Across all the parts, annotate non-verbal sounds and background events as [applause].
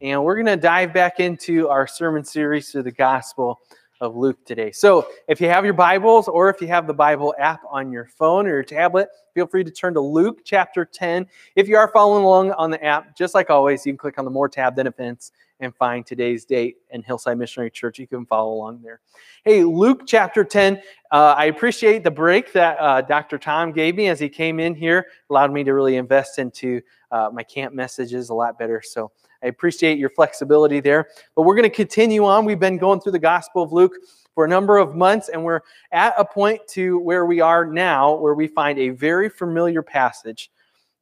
and we're going to dive back into our sermon series through the Gospel of Luke today. So, if you have your Bibles or if you have the Bible app on your phone or your tablet, feel free to turn to Luke chapter 10. If you are following along on the app, just like always, you can click on the More tab, then Events, and find today's date and Hillside Missionary Church. You can follow along there. Hey, Luke chapter 10. Uh, I appreciate the break that uh, Dr. Tom gave me as he came in here, allowed me to really invest into uh, my camp messages a lot better. So I appreciate your flexibility there. But we're going to continue on. We've been going through the Gospel of Luke for a number of months, and we're at a point to where we are now, where we find a very familiar passage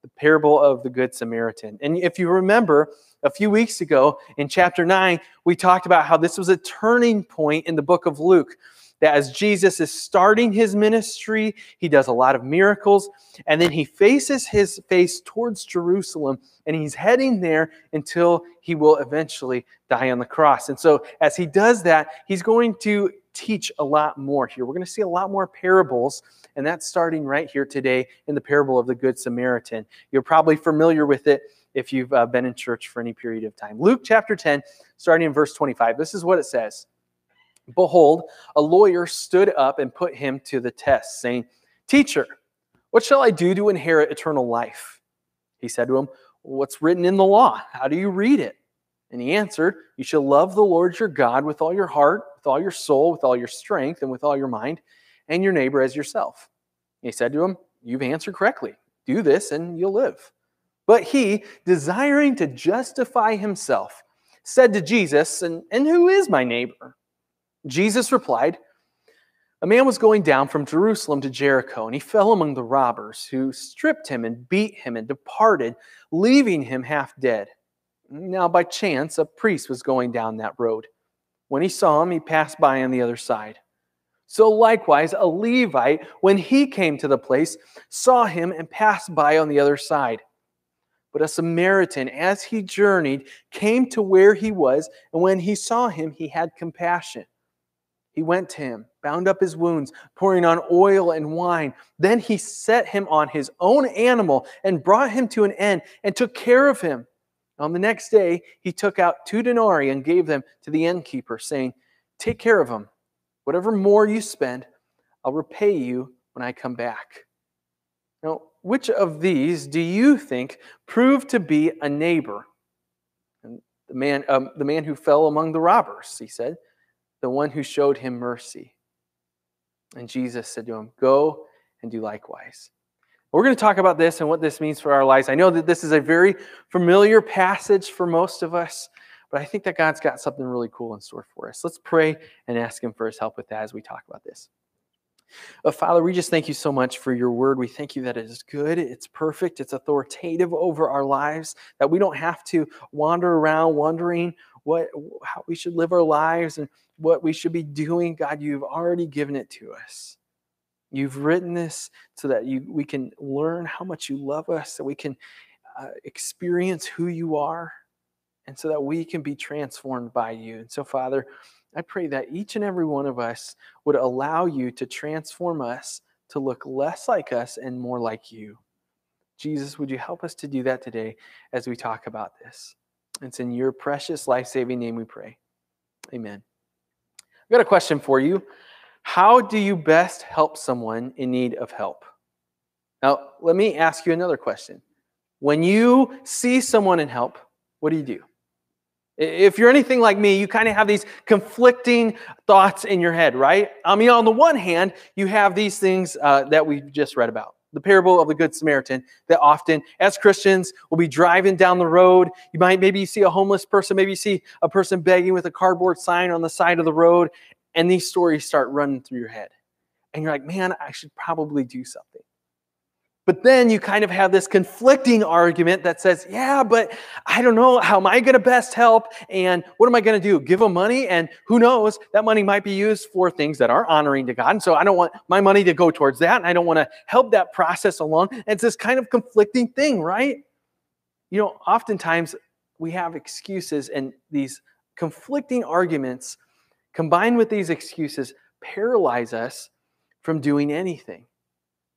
the parable of the Good Samaritan. And if you remember, a few weeks ago in chapter 9, we talked about how this was a turning point in the book of Luke. That as Jesus is starting his ministry, he does a lot of miracles, and then he faces his face towards Jerusalem, and he's heading there until he will eventually die on the cross. And so, as he does that, he's going to teach a lot more here. We're going to see a lot more parables, and that's starting right here today in the parable of the Good Samaritan. You're probably familiar with it if you've uh, been in church for any period of time. Luke chapter 10, starting in verse 25. This is what it says Behold, a lawyer stood up and put him to the test, saying, Teacher, what shall I do to inherit eternal life? He said to him, What's written in the law? How do you read it? And he answered, You shall love the Lord your God with all your heart, with all your soul, with all your strength, and with all your mind, and your neighbor as yourself. He said to him, You've answered correctly. Do this, and you'll live. But he, desiring to justify himself, said to Jesus, And, and who is my neighbor? Jesus replied, A man was going down from Jerusalem to Jericho, and he fell among the robbers, who stripped him and beat him and departed, leaving him half dead. Now, by chance, a priest was going down that road. When he saw him, he passed by on the other side. So, likewise, a Levite, when he came to the place, saw him and passed by on the other side. But a Samaritan, as he journeyed, came to where he was, and when he saw him, he had compassion. He went to him, bound up his wounds, pouring on oil and wine. Then he set him on his own animal and brought him to an inn and took care of him. On the next day, he took out two denarii and gave them to the innkeeper, saying, Take care of him. Whatever more you spend, I'll repay you when I come back. Now, which of these do you think proved to be a neighbor? And the man, um, the man who fell among the robbers, he said, the one who showed him mercy. And Jesus said to him, Go and do likewise. We're going to talk about this and what this means for our lives. I know that this is a very familiar passage for most of us, but I think that God's got something really cool in store for us. Let's pray and ask Him for His help with that as we talk about this. Uh, Father, we just thank you so much for your word. We thank you that it is good, it's perfect, it's authoritative over our lives, that we don't have to wander around wondering what how we should live our lives and what we should be doing. God, you've already given it to us. You've written this so that you, we can learn how much you love us, so we can uh, experience who you are, and so that we can be transformed by you. And so, Father, I pray that each and every one of us would allow you to transform us to look less like us and more like you. Jesus, would you help us to do that today as we talk about this? It's in your precious life saving name we pray. Amen. I've got a question for you. How do you best help someone in need of help? Now, let me ask you another question. When you see someone in help, what do you do? If you're anything like me, you kind of have these conflicting thoughts in your head, right? I mean, on the one hand, you have these things uh, that we just read about the parable of the Good Samaritan, that often, as Christians, we'll be driving down the road. You might maybe you see a homeless person, maybe you see a person begging with a cardboard sign on the side of the road, and these stories start running through your head. And you're like, man, I should probably do something. But then you kind of have this conflicting argument that says, yeah, but I don't know, how am I going to best help? And what am I going to do? Give them money? And who knows, that money might be used for things that are honoring to God. And so I don't want my money to go towards that. And I don't want to help that process along. And it's this kind of conflicting thing, right? You know, oftentimes we have excuses and these conflicting arguments combined with these excuses paralyze us from doing anything.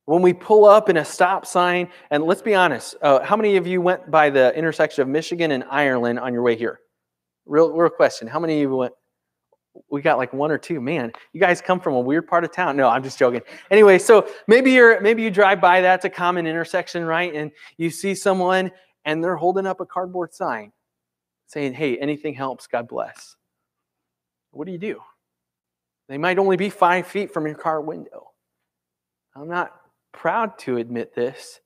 When we pull up in a stop sign, and let's be honest, uh, how many of you went by the intersection of Michigan and Ireland on your way here? Real, real question. How many of you went? We got like one or two. Man, you guys come from a weird part of town. No, I'm just joking. Anyway, so maybe you're maybe you drive by that's a common intersection, right? And you see someone and they're holding up a cardboard sign saying, "Hey, anything helps. God bless." What do you do? They might only be five feet from your car window. I'm not proud to admit this,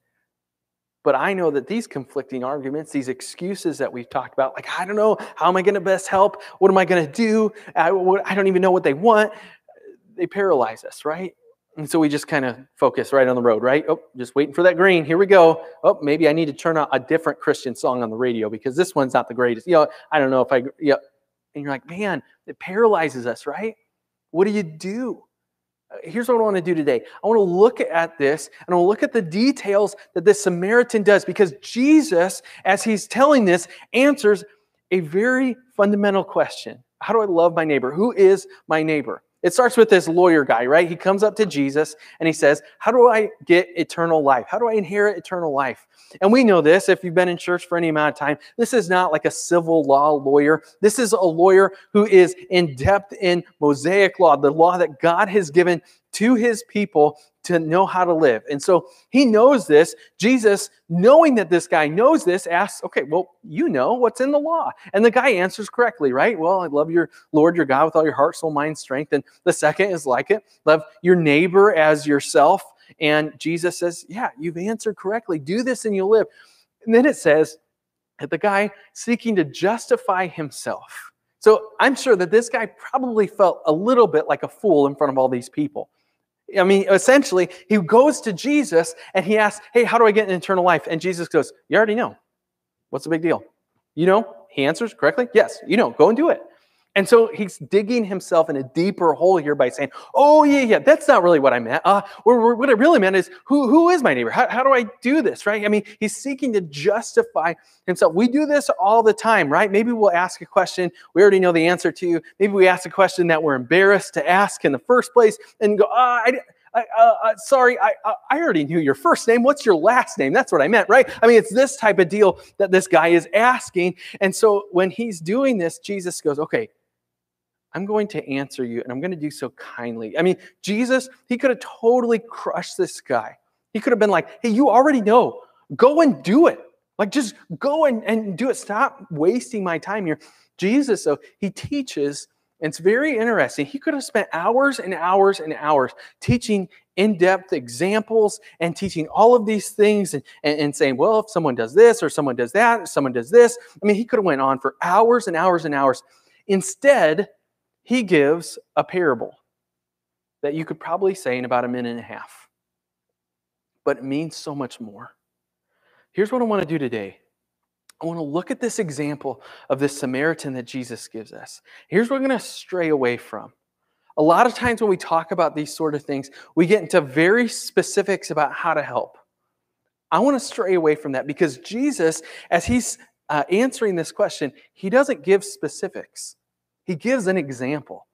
but I know that these conflicting arguments, these excuses that we've talked about, like, I don't know, how am I going to best help? What am I going to do? I, I don't even know what they want. They paralyze us, right? And so we just kind of focus right on the road, right? Oh, just waiting for that green. Here we go. Oh, maybe I need to turn on a different Christian song on the radio because this one's not the greatest. You know, I don't know if I, yeah. And you're like, man, it paralyzes us, right? What do you do? Here's what I want to do today. I want to look at this and I want to look at the details that this Samaritan does because Jesus, as he's telling this, answers a very fundamental question How do I love my neighbor? Who is my neighbor? It starts with this lawyer guy, right? He comes up to Jesus and he says, How do I get eternal life? How do I inherit eternal life? And we know this if you've been in church for any amount of time. This is not like a civil law lawyer. This is a lawyer who is in depth in Mosaic law, the law that God has given to his people to know how to live. And so he knows this. Jesus, knowing that this guy knows this, asks, okay, well, you know what's in the law. And the guy answers correctly, right? Well, I love your Lord, your God with all your heart, soul, mind, strength. And the second is like it love your neighbor as yourself. And Jesus says, yeah, you've answered correctly. Do this and you'll live. And then it says that the guy seeking to justify himself. So I'm sure that this guy probably felt a little bit like a fool in front of all these people. I mean, essentially, he goes to Jesus and he asks, Hey, how do I get an eternal life? And Jesus goes, You already know. What's the big deal? You know? He answers correctly, Yes, you know, go and do it. And so he's digging himself in a deeper hole here by saying, Oh, yeah, yeah, that's not really what I meant. Uh, what I really meant is, who, who is my neighbor? How, how do I do this, right? I mean, he's seeking to justify himself. We do this all the time, right? Maybe we'll ask a question we already know the answer to. Maybe we ask a question that we're embarrassed to ask in the first place and go, oh, I, I, uh, uh, sorry, I, I already knew your first name. What's your last name? That's what I meant, right? I mean, it's this type of deal that this guy is asking. And so when he's doing this, Jesus goes, okay, I'm going to answer you and I'm going to do so kindly. I mean, Jesus, he could have totally crushed this guy. He could have been like, hey, you already know. Go and do it. Like, just go and, and do it. Stop wasting my time here. Jesus, though, he teaches, and it's very interesting. He could have spent hours and hours and hours teaching in depth examples and teaching all of these things and, and, and, saying, well, if someone does this or someone does that, or someone does this. I mean, he could have went on for hours and hours and hours. Instead, he gives a parable that you could probably say in about a minute and a half, but it means so much more. Here's what I want to do today. I want to look at this example of this Samaritan that Jesus gives us. Here's what we're going to stray away from. A lot of times when we talk about these sort of things, we get into very specifics about how to help. I want to stray away from that because Jesus, as he's uh, answering this question, he doesn't give specifics. He gives an example.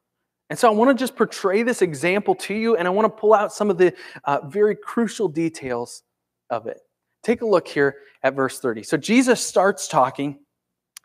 And so I want to just portray this example to you, and I want to pull out some of the uh, very crucial details of it. Take a look here at verse 30. So Jesus starts talking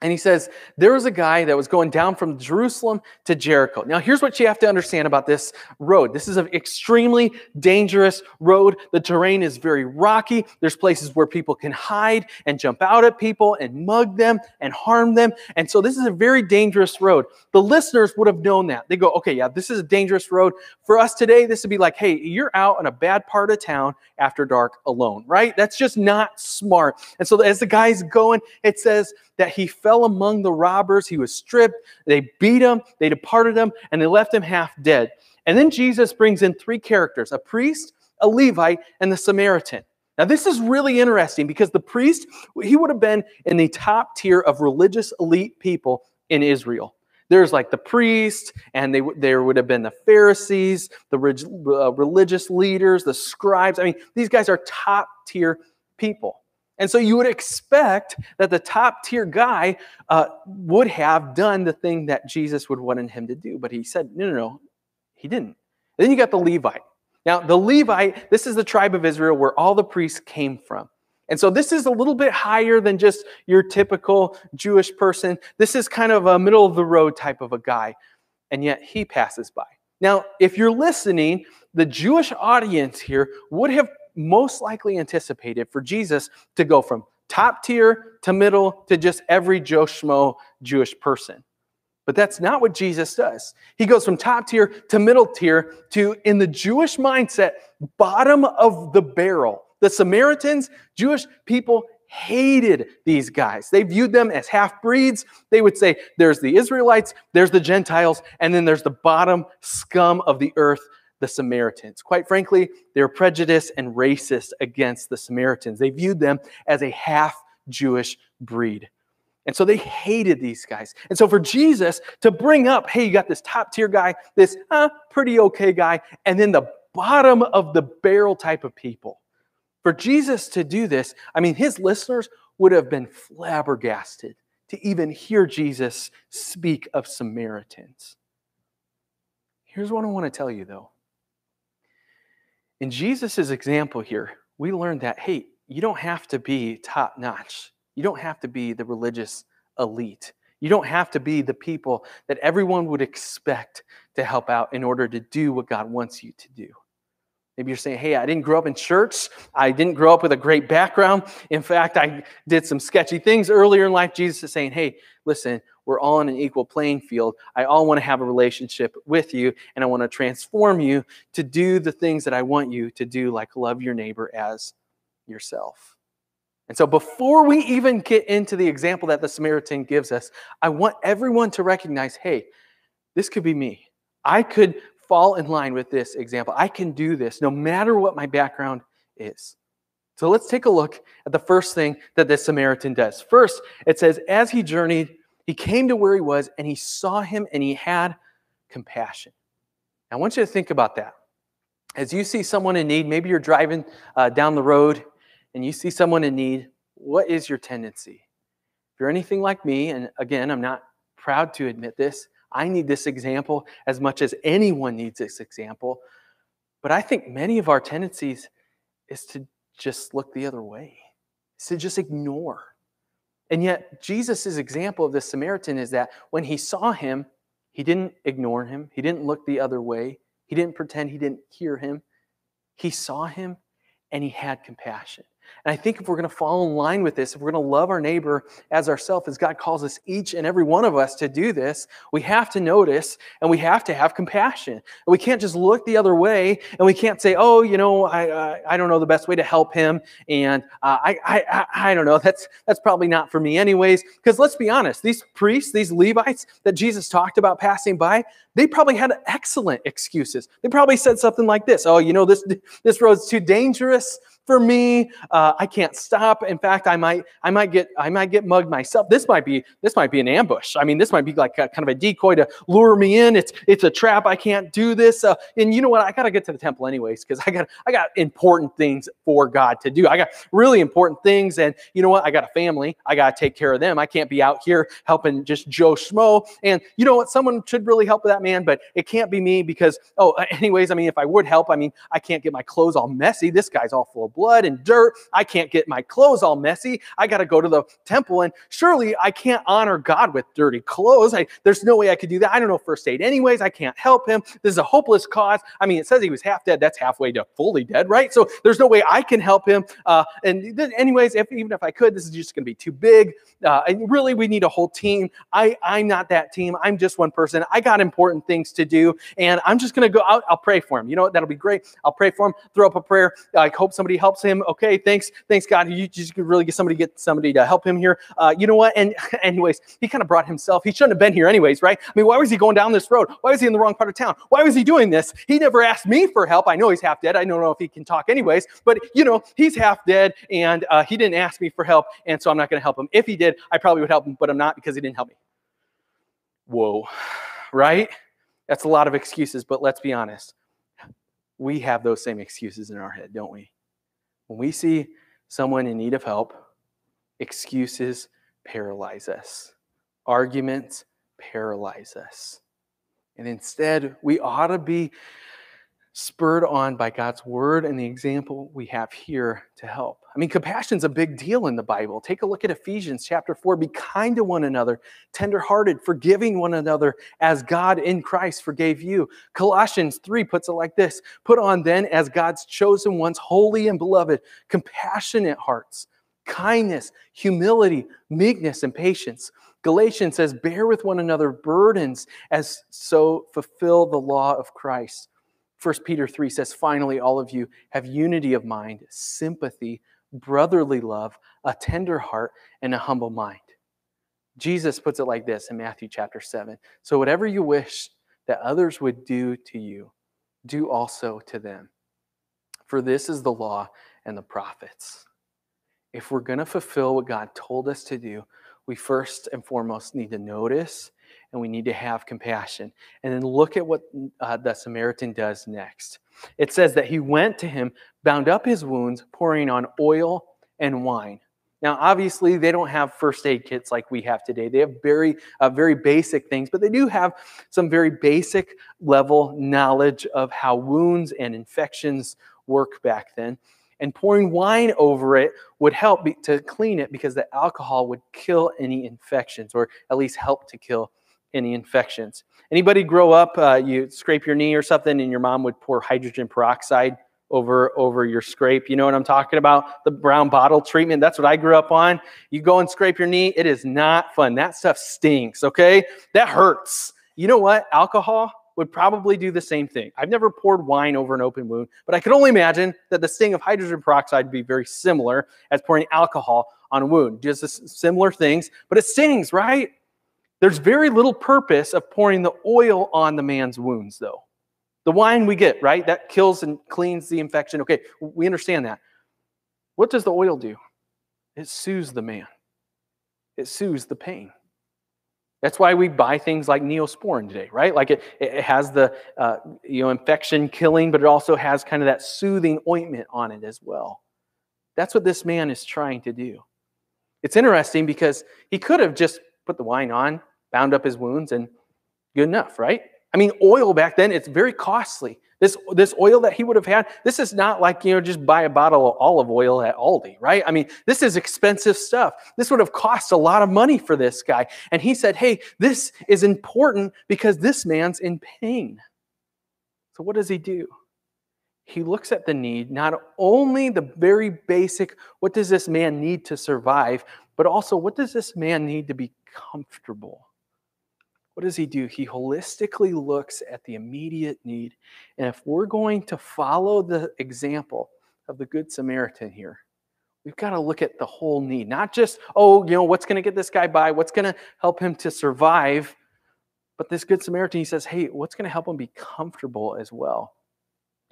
and he says, There was a guy that was going down from Jerusalem to Jericho. Now, here's what you have to understand about this road this is an extremely dangerous road. The terrain is very rocky. There's places where people can hide and jump out at people and mug them and harm them. And so, this is a very dangerous road. The listeners would have known that. They go, Okay, yeah, this is a dangerous road. For us today, this would be like, Hey, you're out in a bad part of town after dark alone, right? That's just not smart. And so, as the guy's going, it says, that he fell among the robbers. He was stripped. They beat him, they departed him, and they left him half dead. And then Jesus brings in three characters a priest, a Levite, and the Samaritan. Now, this is really interesting because the priest, he would have been in the top tier of religious elite people in Israel. There's like the priest, and they, there would have been the Pharisees, the uh, religious leaders, the scribes. I mean, these guys are top tier people. And so you would expect that the top tier guy uh, would have done the thing that Jesus would want him to do. But he said, no, no, no, he didn't. And then you got the Levite. Now, the Levite, this is the tribe of Israel where all the priests came from. And so this is a little bit higher than just your typical Jewish person. This is kind of a middle of the road type of a guy. And yet he passes by. Now, if you're listening, the Jewish audience here would have most likely anticipated for Jesus to go from top tier to middle to just every Joe Schmo Jewish person. But that's not what Jesus does. He goes from top tier to middle tier to, in the Jewish mindset, bottom of the barrel. The Samaritans, Jewish people, hated these guys. They viewed them as half breeds. They would say there's the Israelites, there's the Gentiles, and then there's the bottom scum of the earth, the Samaritans. Quite frankly, they were prejudiced and racist against the Samaritans. They viewed them as a half Jewish breed. And so they hated these guys. And so for Jesus to bring up, hey, you got this top tier guy, this uh, pretty okay guy, and then the bottom of the barrel type of people. For Jesus to do this, I mean, his listeners would have been flabbergasted to even hear Jesus speak of Samaritans. Here's what I want to tell you, though. In Jesus' example here, we learned that, hey, you don't have to be top notch. You don't have to be the religious elite. You don't have to be the people that everyone would expect to help out in order to do what God wants you to do. Maybe you're saying, hey, I didn't grow up in church. I didn't grow up with a great background. In fact, I did some sketchy things earlier in life. Jesus is saying, hey, listen, we're all on an equal playing field. I all want to have a relationship with you, and I want to transform you to do the things that I want you to do, like love your neighbor as yourself. And so, before we even get into the example that the Samaritan gives us, I want everyone to recognize hey, this could be me. I could fall in line with this example. I can do this no matter what my background is. So let's take a look at the first thing that this Samaritan does. First, it says, as he journeyed, he came to where he was and he saw him and he had compassion. I want you to think about that. As you see someone in need, maybe you're driving uh, down the road and you see someone in need, what is your tendency? If you're anything like me, and again, I'm not proud to admit this, I need this example as much as anyone needs this example. But I think many of our tendencies is to just look the other way, is to just ignore. And yet, Jesus' example of the Samaritan is that when he saw him, he didn't ignore him, he didn't look the other way, he didn't pretend he didn't hear him. He saw him and he had compassion. And I think if we're going to fall in line with this, if we're going to love our neighbor as ourselves, as God calls us each and every one of us to do this, we have to notice and we have to have compassion. And we can't just look the other way and we can't say, oh, you know, I, I, I don't know the best way to help him. And uh, I, I, I don't know, [laughs] that's, that's probably not for me anyways. Because let's be honest, these priests, these Levites that Jesus talked about passing by, they probably had excellent excuses. They probably said something like this, oh, you know, this, this road's too dangerous for me. Uh, I can't stop. In fact, I might, I might get, I might get mugged myself. This might be, this might be an ambush. I mean, this might be like a, kind of a decoy to lure me in. It's, it's a trap. I can't do this. Uh, and you know what? I got to get to the temple anyways because I got, I got important things for God to do. I got really important things, and you know what? I got a family. I got to take care of them. I can't be out here helping just Joe Schmo. And you know what? Someone should really help that man, but it can't be me because, oh, anyways, I mean, if I would help, I mean, I can't get my clothes all messy. This guy's all full blood and dirt. I can't get my clothes all messy. I got to go to the temple. And surely I can't honor God with dirty clothes. I, there's no way I could do that. I don't know first aid, anyways. I can't help him. This is a hopeless cause. I mean, it says he was half dead. That's halfway to fully dead, right? So there's no way I can help him. Uh, and th- anyways, if, even if I could, this is just going to be too big. Uh, and really, we need a whole team. I, I'm not that team. I'm just one person. I got important things to do. And I'm just going to go out. I'll pray for him. You know what? That'll be great. I'll pray for him, throw up a prayer. I hope somebody helps him okay, thanks, thanks God. You just could really get somebody get somebody to help him here. Uh, you know what? And [laughs] anyways, he kind of brought himself. He shouldn't have been here anyways, right? I mean, why was he going down this road? Why was he in the wrong part of town? Why was he doing this? He never asked me for help. I know he's half dead. I don't know if he can talk anyways, but you know, he's half dead and uh, he didn't ask me for help, and so I'm not going to help him. If he did, I probably would help him, but I'm not because he didn't help me. Whoa, [sighs] right? That's a lot of excuses, but let's be honest. We have those same excuses in our head, don't we? When we see someone in need of help, excuses paralyze us, arguments paralyze us. And instead, we ought to be spurred on by God's word and the example we have here to help. I mean, compassion's a big deal in the Bible. Take a look at Ephesians chapter 4. Be kind to one another, tenderhearted, forgiving one another as God in Christ forgave you. Colossians 3 puts it like this Put on then, as God's chosen ones, holy and beloved, compassionate hearts, kindness, humility, meekness, and patience. Galatians says, Bear with one another burdens as so fulfill the law of Christ. 1 Peter 3 says, finally, all of you have unity of mind, sympathy, brotherly love, a tender heart, and a humble mind. Jesus puts it like this in Matthew chapter 7. So, whatever you wish that others would do to you, do also to them. For this is the law and the prophets. If we're going to fulfill what God told us to do, we first and foremost need to notice and we need to have compassion. And then look at what uh, the Samaritan does next. It says that he went to him, bound up his wounds, pouring on oil and wine. Now, obviously, they don't have first aid kits like we have today. They have very, uh, very basic things, but they do have some very basic level knowledge of how wounds and infections work back then. And pouring wine over it would help be, to clean it because the alcohol would kill any infections, or at least help to kill any infections. Anybody grow up, uh, you scrape your knee or something, and your mom would pour hydrogen peroxide over over your scrape. You know what I'm talking about? The brown bottle treatment. That's what I grew up on. You go and scrape your knee. It is not fun. That stuff stinks. Okay, that hurts. You know what? Alcohol would probably do the same thing. I've never poured wine over an open wound, but I can only imagine that the sting of hydrogen peroxide would be very similar as pouring alcohol on a wound. Just similar things, but it stings, right? There's very little purpose of pouring the oil on the man's wounds, though. The wine we get, right? That kills and cleans the infection. Okay, we understand that. What does the oil do? It soothes the man, it soothes the pain. That's why we buy things like Neosporin today, right? Like it, it has the uh, you know infection killing, but it also has kind of that soothing ointment on it as well. That's what this man is trying to do. It's interesting because he could have just put the wine on, bound up his wounds, and good enough, right? I mean, oil back then, it's very costly. This, this oil that he would have had, this is not like, you know, just buy a bottle of olive oil at Aldi, right? I mean, this is expensive stuff. This would have cost a lot of money for this guy. And he said, hey, this is important because this man's in pain. So what does he do? He looks at the need, not only the very basic, what does this man need to survive, but also what does this man need to be comfortable. What does he do? He holistically looks at the immediate need. And if we're going to follow the example of the Good Samaritan here, we've got to look at the whole need, not just, oh, you know, what's going to get this guy by? What's going to help him to survive? But this Good Samaritan, he says, hey, what's going to help him be comfortable as well?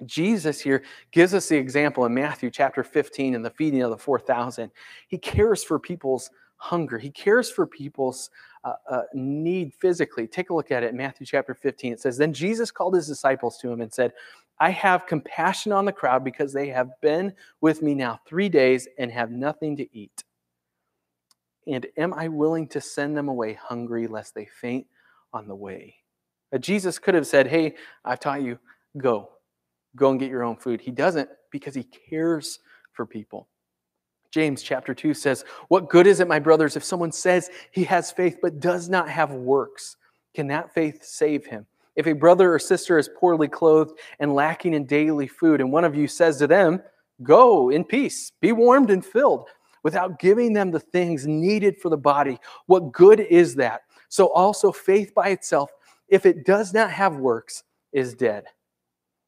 Jesus here gives us the example in Matthew chapter 15 in the feeding of the 4,000. He cares for people's hunger. He cares for people's uh, uh, need physically. Take a look at it Matthew chapter 15. It says, Then Jesus called his disciples to him and said, I have compassion on the crowd because they have been with me now three days and have nothing to eat. And am I willing to send them away hungry lest they faint on the way? But Jesus could have said, Hey, I've taught you, go. Go and get your own food. He doesn't because he cares for people. James chapter 2 says, What good is it, my brothers, if someone says he has faith but does not have works? Can that faith save him? If a brother or sister is poorly clothed and lacking in daily food, and one of you says to them, Go in peace, be warmed and filled, without giving them the things needed for the body, what good is that? So also faith by itself, if it does not have works, is dead.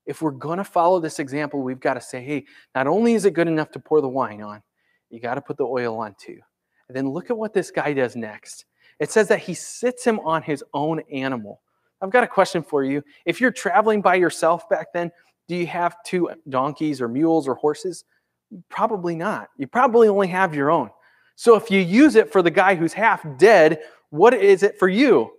If we're going to follow this example, we've got to say, hey, not only is it good enough to pour the wine on, you got to put the oil on too. And then look at what this guy does next. It says that he sits him on his own animal. I've got a question for you. If you're traveling by yourself back then, do you have two donkeys or mules or horses? Probably not. You probably only have your own. So if you use it for the guy who's half dead, what is it for you?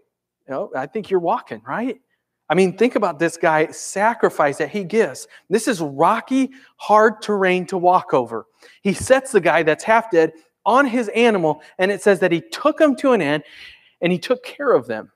You know, I think you're walking, right? I mean, think about this guy sacrifice that he gives. This is rocky, hard terrain to walk over. He sets the guy that's half dead on his animal, and it says that he took him to an inn and he took care of them.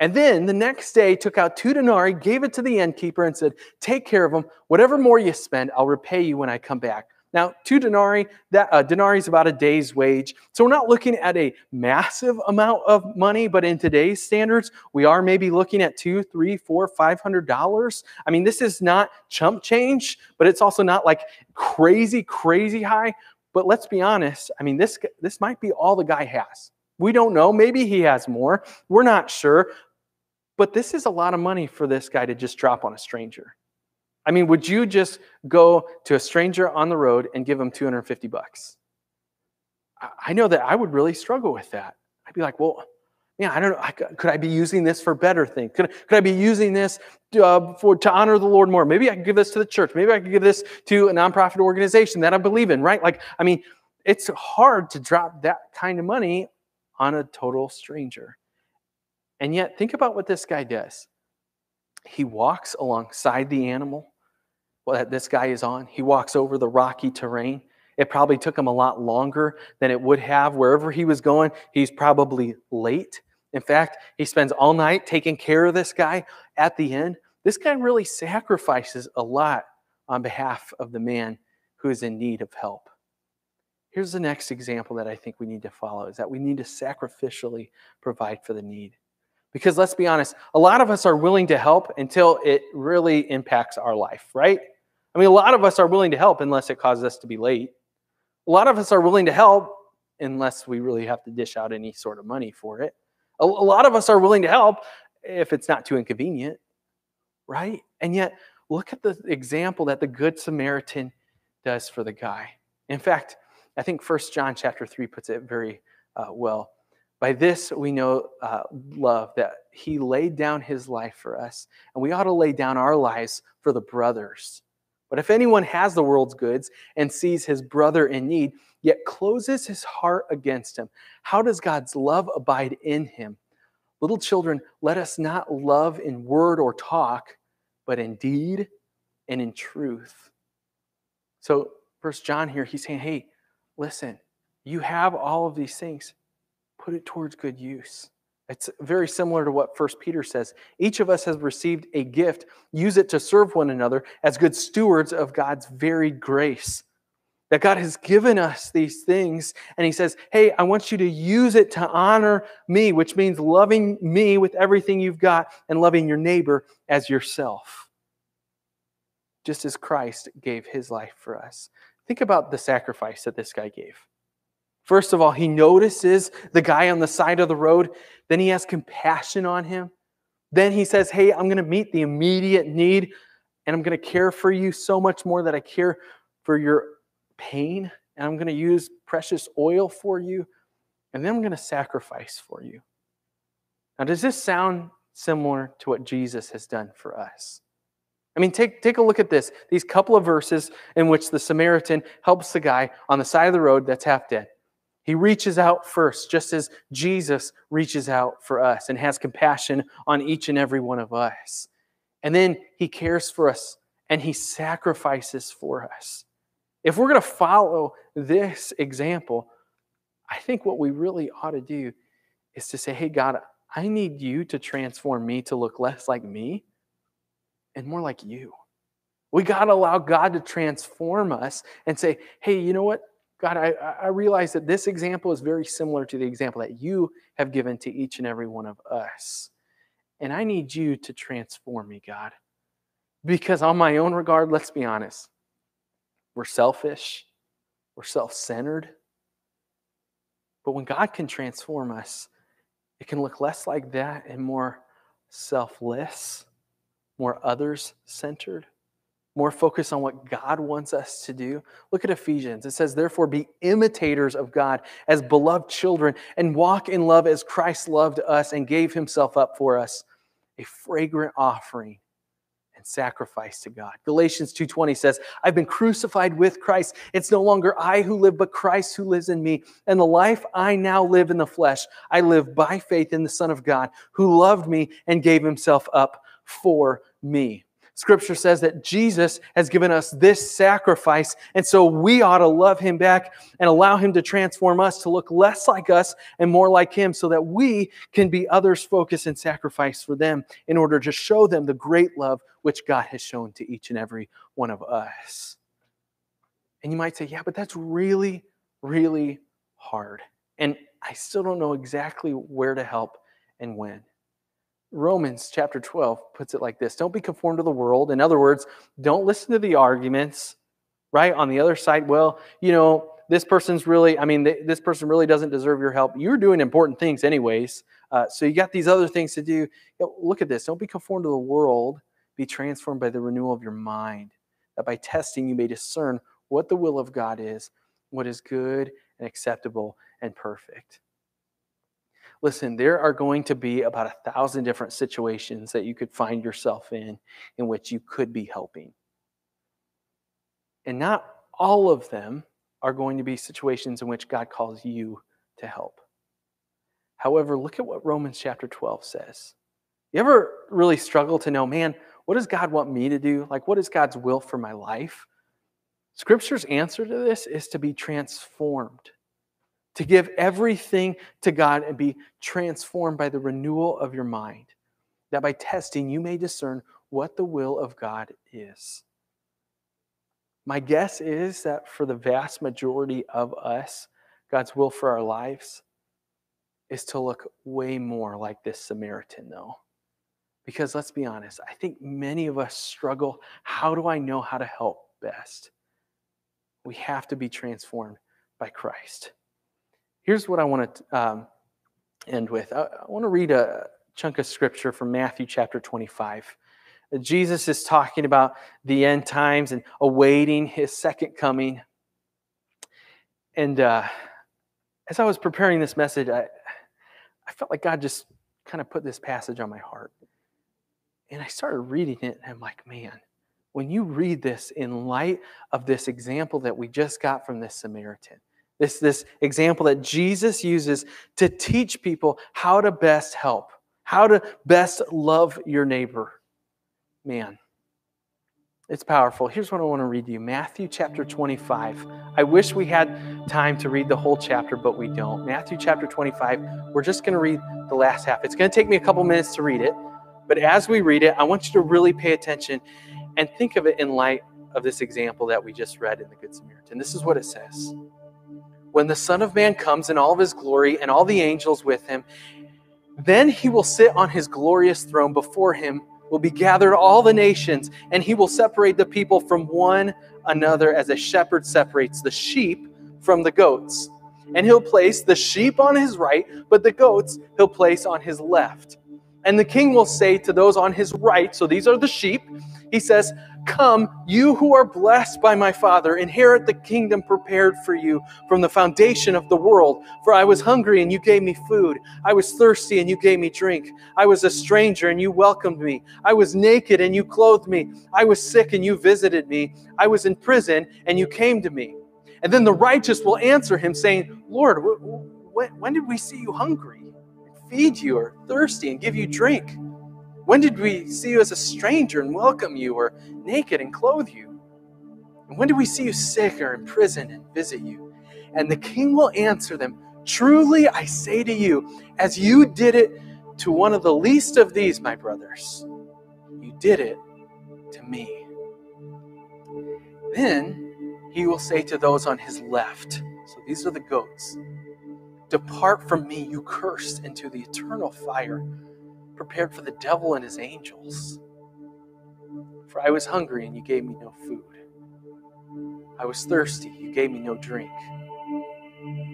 And then the next day took out two denarii, gave it to the innkeeper, and said, Take care of them. Whatever more you spend, I'll repay you when I come back. Now, two denarii, that uh, denarii is about a day's wage. So we're not looking at a massive amount of money, but in today's standards, we are maybe looking at two, three, four, five hundred dollars. I mean, this is not chump change, but it's also not like crazy, crazy high. But let's be honest. I mean, this this might be all the guy has. We don't know. Maybe he has more. We're not sure. But this is a lot of money for this guy to just drop on a stranger. I mean, would you just go to a stranger on the road and give him 250 bucks? I know that I would really struggle with that. I'd be like, well, yeah, I don't know. Could I be using this for better things? Could, could I be using this to, uh, for, to honor the Lord more? Maybe I could give this to the church. Maybe I could give this to a nonprofit organization that I believe in, right? Like, I mean, it's hard to drop that kind of money on a total stranger. And yet, think about what this guy does. He walks alongside the animal that this guy is on. He walks over the rocky terrain. It probably took him a lot longer than it would have. Wherever he was going, he's probably late. In fact, he spends all night taking care of this guy. At the end, this guy really sacrifices a lot on behalf of the man who is in need of help. Here's the next example that I think we need to follow is that we need to sacrificially provide for the need. Because let's be honest, a lot of us are willing to help until it really impacts our life, right? I mean, a lot of us are willing to help unless it causes us to be late. A lot of us are willing to help unless we really have to dish out any sort of money for it. A, lot of us are willing to help if it's not too inconvenient, right? And yet, look at the example that the Good Samaritan does for the guy. In fact, I think First John chapter 3 puts it very uh, well. By this we know uh, love, that he laid down his life for us, and we ought to lay down our lives for the brothers. But if anyone has the world's goods and sees his brother in need, yet closes his heart against him, how does God's love abide in him? Little children, let us not love in word or talk, but in deed and in truth. So, First John here, he's saying, hey, listen, you have all of these things put it towards good use. It's very similar to what First Peter says. Each of us has received a gift. Use it to serve one another as good stewards of God's varied grace. That God has given us these things, and He says, Hey, I want you to use it to honor me, which means loving me with everything you've got and loving your neighbor as yourself. Just as Christ gave His life for us. Think about the sacrifice that this guy gave. First of all, he notices the guy on the side of the road. Then he has compassion on him. Then he says, Hey, I'm going to meet the immediate need and I'm going to care for you so much more that I care for your pain. And I'm going to use precious oil for you. And then I'm going to sacrifice for you. Now, does this sound similar to what Jesus has done for us? I mean, take, take a look at this. These couple of verses in which the Samaritan helps the guy on the side of the road that's half dead. He reaches out first, just as Jesus reaches out for us and has compassion on each and every one of us. And then he cares for us and he sacrifices for us. If we're going to follow this example, I think what we really ought to do is to say, hey, God, I need you to transform me to look less like me and more like you. We got to allow God to transform us and say, hey, you know what? God, I, I realize that this example is very similar to the example that you have given to each and every one of us. And I need you to transform me, God. Because on my own regard, let's be honest, we're selfish, we're self centered. But when God can transform us, it can look less like that and more selfless, more others centered more focused on what God wants us to do. Look at Ephesians. It says, Therefore, be imitators of God as beloved children and walk in love as Christ loved us and gave himself up for us, a fragrant offering and sacrifice to God. Galatians 2:20 says, I've been crucified with Christ. It's no longer I who live, but Christ who lives in me. And the life I now live in the flesh, I live by faith in the Son of God, who loved me and gave himself up for me. Scripture says that Jesus has given us this sacrifice, and so we ought to love him back and allow him to transform us to look less like us and more like him so that we can be others focused and sacrifice for them in order to show them the great love which God has shown to each and every one of us. And you might say, yeah, but that's really, really hard. And I still don't know exactly where to help and when. Romans chapter 12 puts it like this Don't be conformed to the world. In other words, don't listen to the arguments, right? On the other side, well, you know, this person's really, I mean, this person really doesn't deserve your help. You're doing important things, anyways. Uh, so you got these other things to do. You know, look at this. Don't be conformed to the world. Be transformed by the renewal of your mind, that by testing you may discern what the will of God is, what is good and acceptable and perfect. Listen, there are going to be about a thousand different situations that you could find yourself in in which you could be helping. And not all of them are going to be situations in which God calls you to help. However, look at what Romans chapter 12 says. You ever really struggle to know, man, what does God want me to do? Like, what is God's will for my life? Scripture's answer to this is to be transformed to give everything to God and be transformed by the renewal of your mind, that by testing you may discern what the will of God is. My guess is that for the vast majority of us, God's will for our lives is to look way more like this Samaritan, though. Because let's be honest, I think many of us struggle. How do I know how to help best? We have to be transformed by Christ. Here's what I want to um, end with. I, I want to read a chunk of scripture from Matthew chapter 25. Jesus is talking about the end times and awaiting his second coming. And uh, as I was preparing this message, I, I felt like God just kind of put this passage on my heart. And I started reading it, and I'm like, man, when you read this in light of this example that we just got from this Samaritan, this, this example that Jesus uses to teach people how to best help, how to best love your neighbor. Man, it's powerful. Here's what I want to read to you Matthew chapter 25. I wish we had time to read the whole chapter, but we don't. Matthew chapter 25, we're just going to read the last half. It's going to take me a couple minutes to read it, but as we read it, I want you to really pay attention and think of it in light of this example that we just read in the Good Samaritan. This is what it says when the Son of Man comes in all of his glory and all the angels with him, then he will sit on his glorious throne. Before him will be gathered all the nations, and he will separate the people from one another as a shepherd separates the sheep from the goats. And he'll place the sheep on his right, but the goats he'll place on his left. And the king will say to those on his right, so these are the sheep, he says, Come, you who are blessed by my Father, inherit the kingdom prepared for you from the foundation of the world. For I was hungry, and you gave me food. I was thirsty, and you gave me drink. I was a stranger, and you welcomed me. I was naked, and you clothed me. I was sick, and you visited me. I was in prison, and you came to me. And then the righteous will answer him, saying, Lord, when did we see you hungry, feed you, or thirsty, and give you drink? When did we see you as a stranger and welcome you, or naked and clothe you? And when did we see you sick or in prison and visit you? And the king will answer them Truly I say to you, as you did it to one of the least of these, my brothers, you did it to me. Then he will say to those on his left, so these are the goats, Depart from me, you cursed, into the eternal fire prepared for the devil and his angels. For I was hungry, and you gave me no food. I was thirsty, you gave me no drink.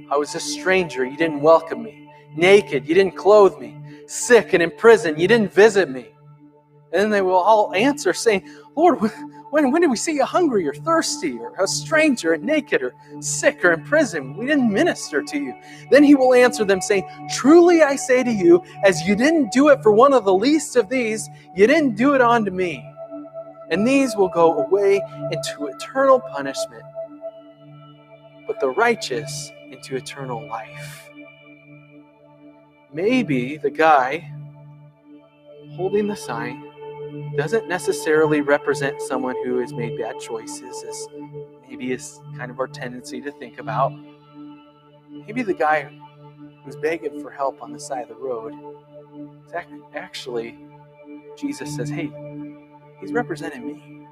I was a stranger, you didn't welcome me. Naked, you didn't clothe me. Sick and in prison, you didn't visit me. And then they will all answer, saying, Lord, when, when did we see you hungry or thirsty or a stranger and naked or sick or in prison? We didn't minister to you. Then he will answer them, saying, Truly I say to you, as you didn't do it for one of the least of these, you didn't do it unto me. And these will go away into eternal punishment, but the righteous into eternal life. Maybe the guy holding the sign doesn't necessarily represent someone who has made bad choices, as maybe is kind of our tendency to think about. Maybe the guy who's begging for help on the side of the road is actually, Jesus says, hey, he's representing me.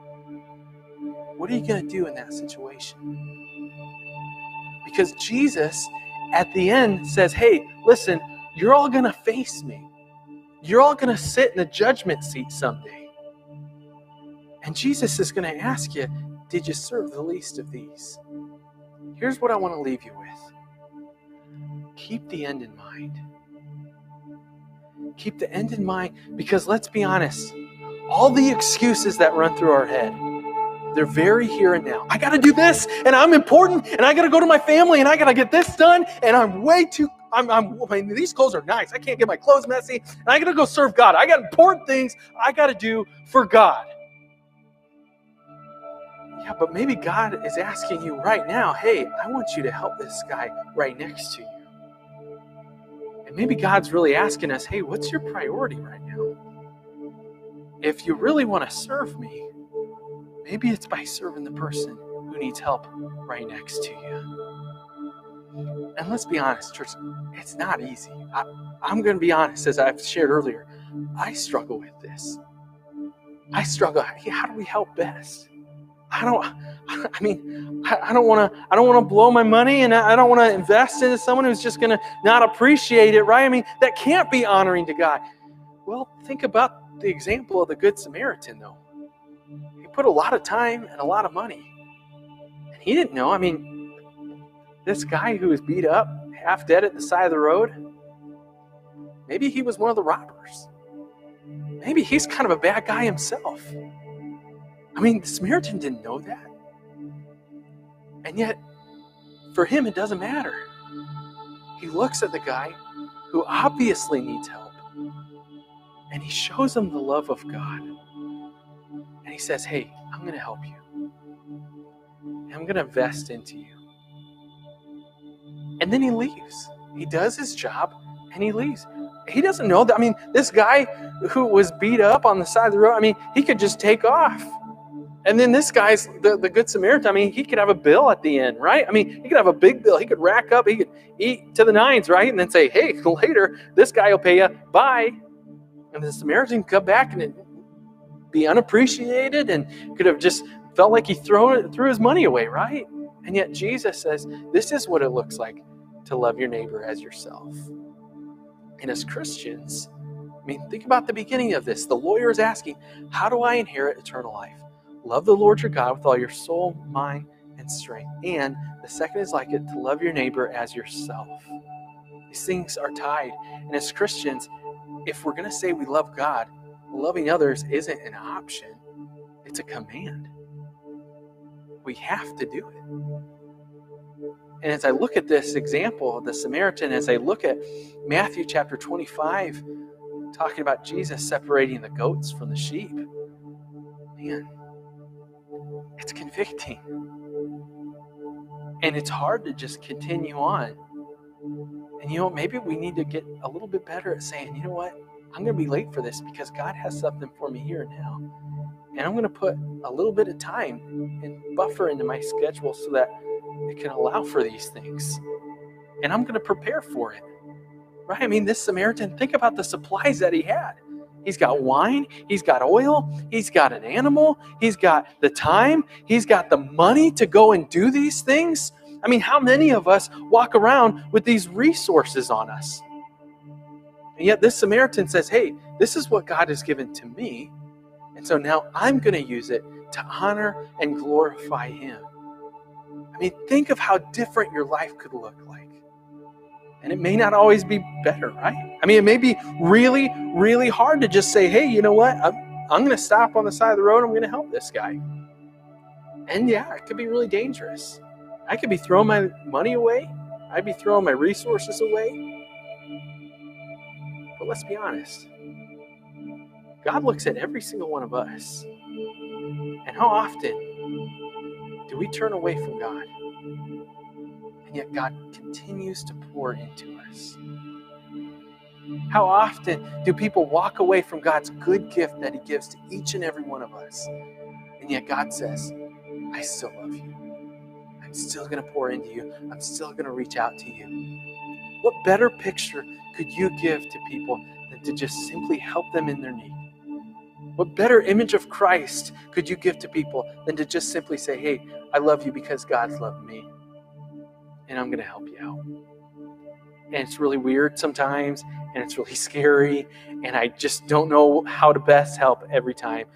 What are you going to do in that situation? Because Jesus at the end says, hey, listen, you're all going to face me. You're all going to sit in the judgment seat someday. And Jesus is going to ask you, Did you serve the least of these? Here's what I want to leave you with keep the end in mind. Keep the end in mind because let's be honest, all the excuses that run through our head, they're very here and now. I got to do this, and I'm important, and I got to go to my family, and I got to get this done, and I'm way too I'm, I'm, I mean, these clothes are nice. I can't get my clothes messy. And I got to go serve God. I got important things I got to do for God. Yeah, but maybe God is asking you right now, hey, I want you to help this guy right next to you. And maybe God's really asking us, hey, what's your priority right now? If you really want to serve me, maybe it's by serving the person who needs help right next to you. And let's be honest, church, it's not easy. I, I'm going to be honest, as I've shared earlier, I struggle with this. I struggle. How do we help best? I don't. [laughs] I mean, I don't want to. I don't want to blow my money, and I don't want to invest into someone who's just going to not appreciate it, right? I mean, that can't be honoring to God. Well, think about the example of the Good Samaritan, though. He put a lot of time and a lot of money, and he didn't know. I mean, this guy who was beat up, half dead at the side of the road, maybe he was one of the robbers. Maybe he's kind of a bad guy himself. I mean, the Samaritan didn't know that. And yet, for him, it doesn't matter. He looks at the guy who obviously needs help and he shows him the love of God. And he says, Hey, I'm going to help you. I'm going to invest into you. And then he leaves. He does his job and he leaves. He doesn't know that. I mean, this guy who was beat up on the side of the road, I mean, he could just take off. And then this guy's the, the Good Samaritan. I mean, he could have a bill at the end, right? I mean, he could have a big bill. He could rack up, he could eat to the nines, right? And then say, hey, [laughs] later, this guy will pay you. Bye. And the Samaritan could come back and be unappreciated and could have just felt like he threw, threw his money away, right? And yet Jesus says, this is what it looks like to love your neighbor as yourself. And as Christians, I mean, think about the beginning of this. The lawyer is asking, How do I inherit eternal life? Love the Lord your God with all your soul, mind, and strength. And the second is like it to love your neighbor as yourself. These things are tied. And as Christians, if we're going to say we love God, loving others isn't an option, it's a command we have to do it. And as I look at this example of the Samaritan, as I look at Matthew chapter 25, talking about Jesus separating the goats from the sheep, man, it's convicting. And it's hard to just continue on. And you know, maybe we need to get a little bit better at saying, you know what, I'm going to be late for this because God has something for me here now. And I'm going to put a little bit of time and buffer into my schedule so that it can allow for these things. And I'm going to prepare for it. Right? I mean, this Samaritan, think about the supplies that he had. He's got wine, he's got oil, he's got an animal, he's got the time, he's got the money to go and do these things. I mean, how many of us walk around with these resources on us? And yet, this Samaritan says, Hey, this is what God has given to me. So now I'm going to use it to honor and glorify Him. I mean, think of how different your life could look like. And it may not always be better, right? I mean, it may be really, really hard to just say, hey, you know what? I'm, I'm going to stop on the side of the road. I'm going to help this guy. And yeah, it could be really dangerous. I could be throwing my money away. I'd be throwing my resources away. But let's be honest God looks at every single one of us. And how often do we turn away from God? And yet God continues to pour into us. How often do people walk away from God's good gift that He gives to each and every one of us? And yet God says, I still love you. I'm still going to pour into you. I'm still going to reach out to you. What better picture could you give to people than to just simply help them in their need? What better image of Christ could you give to people than to just simply say, Hey, I love you because God's loved me, and I'm going to help you out? And it's really weird sometimes, and it's really [laughs] scary, and I just don't know how to best help every time.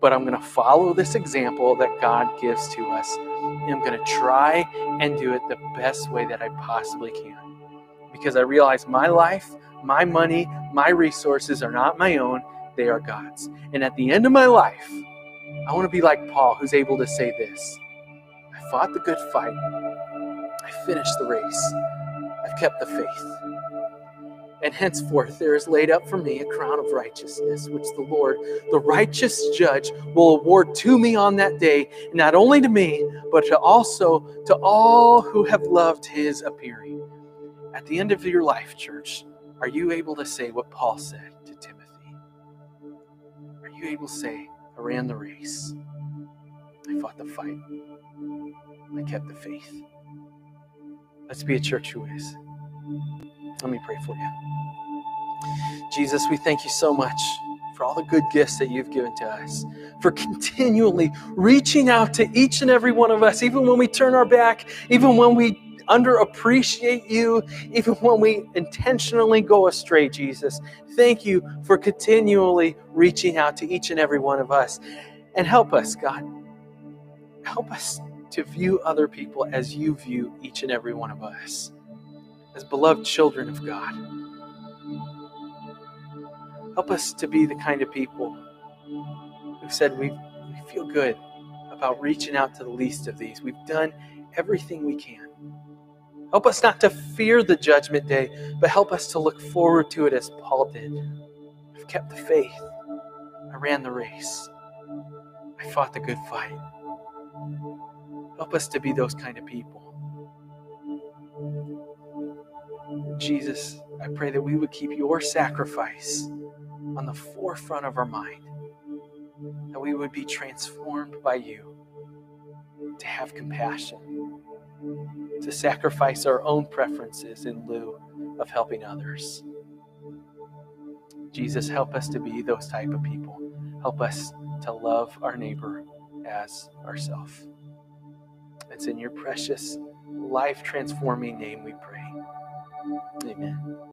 But I'm going to follow this example that God gives to us, and I'm going to try and do it the best way that I possibly can. Because I realize my life, my money, my resources are not my own they are God's. And at the end of my life, I want to be like Paul, who's able to say this I fought the good fight, I finished the race, I've kept the faith. And henceforth there is laid up for me a crown of righteousness, which the Lord, the righteous judge, will award to me on that day, not only to me, but to also to all who have loved his appearing. At the end of your life, church, are you able to say what Paul said? You able to say, I ran the race, I fought the fight, I kept the faith? Let's be a church who is. Let me pray for you. Jesus, we thank you so much for all the good gifts that you've given to us, for continually reaching out to each and every one of us, even when we turn our back, even when we underappreciate you, even [laughs] when we intentionally go astray, Jesus. Thank you for continually reaching out to each and every one of us. And help us, God. Help us to view other people as you view each and every one of us, as beloved children of God. Help us to be the kind of people who said we, we feel good about reaching out to the least of these. We've done everything we can. Help us not to fear the judgment day, but help us to look forward to it as Paul did. I've kept the faith. I ran the race. I fought the good fight. Help us to be those kind of people. Jesus, I pray that we would keep your sacrifice on the forefront of our mind, that we would be transformed by you to have compassion to sacrifice our own preferences in lieu of helping others. Jesus, help us to be those type of people. Help us to love our neighbor as ourselves. It's in your precious, life transforming name we pray. Amen.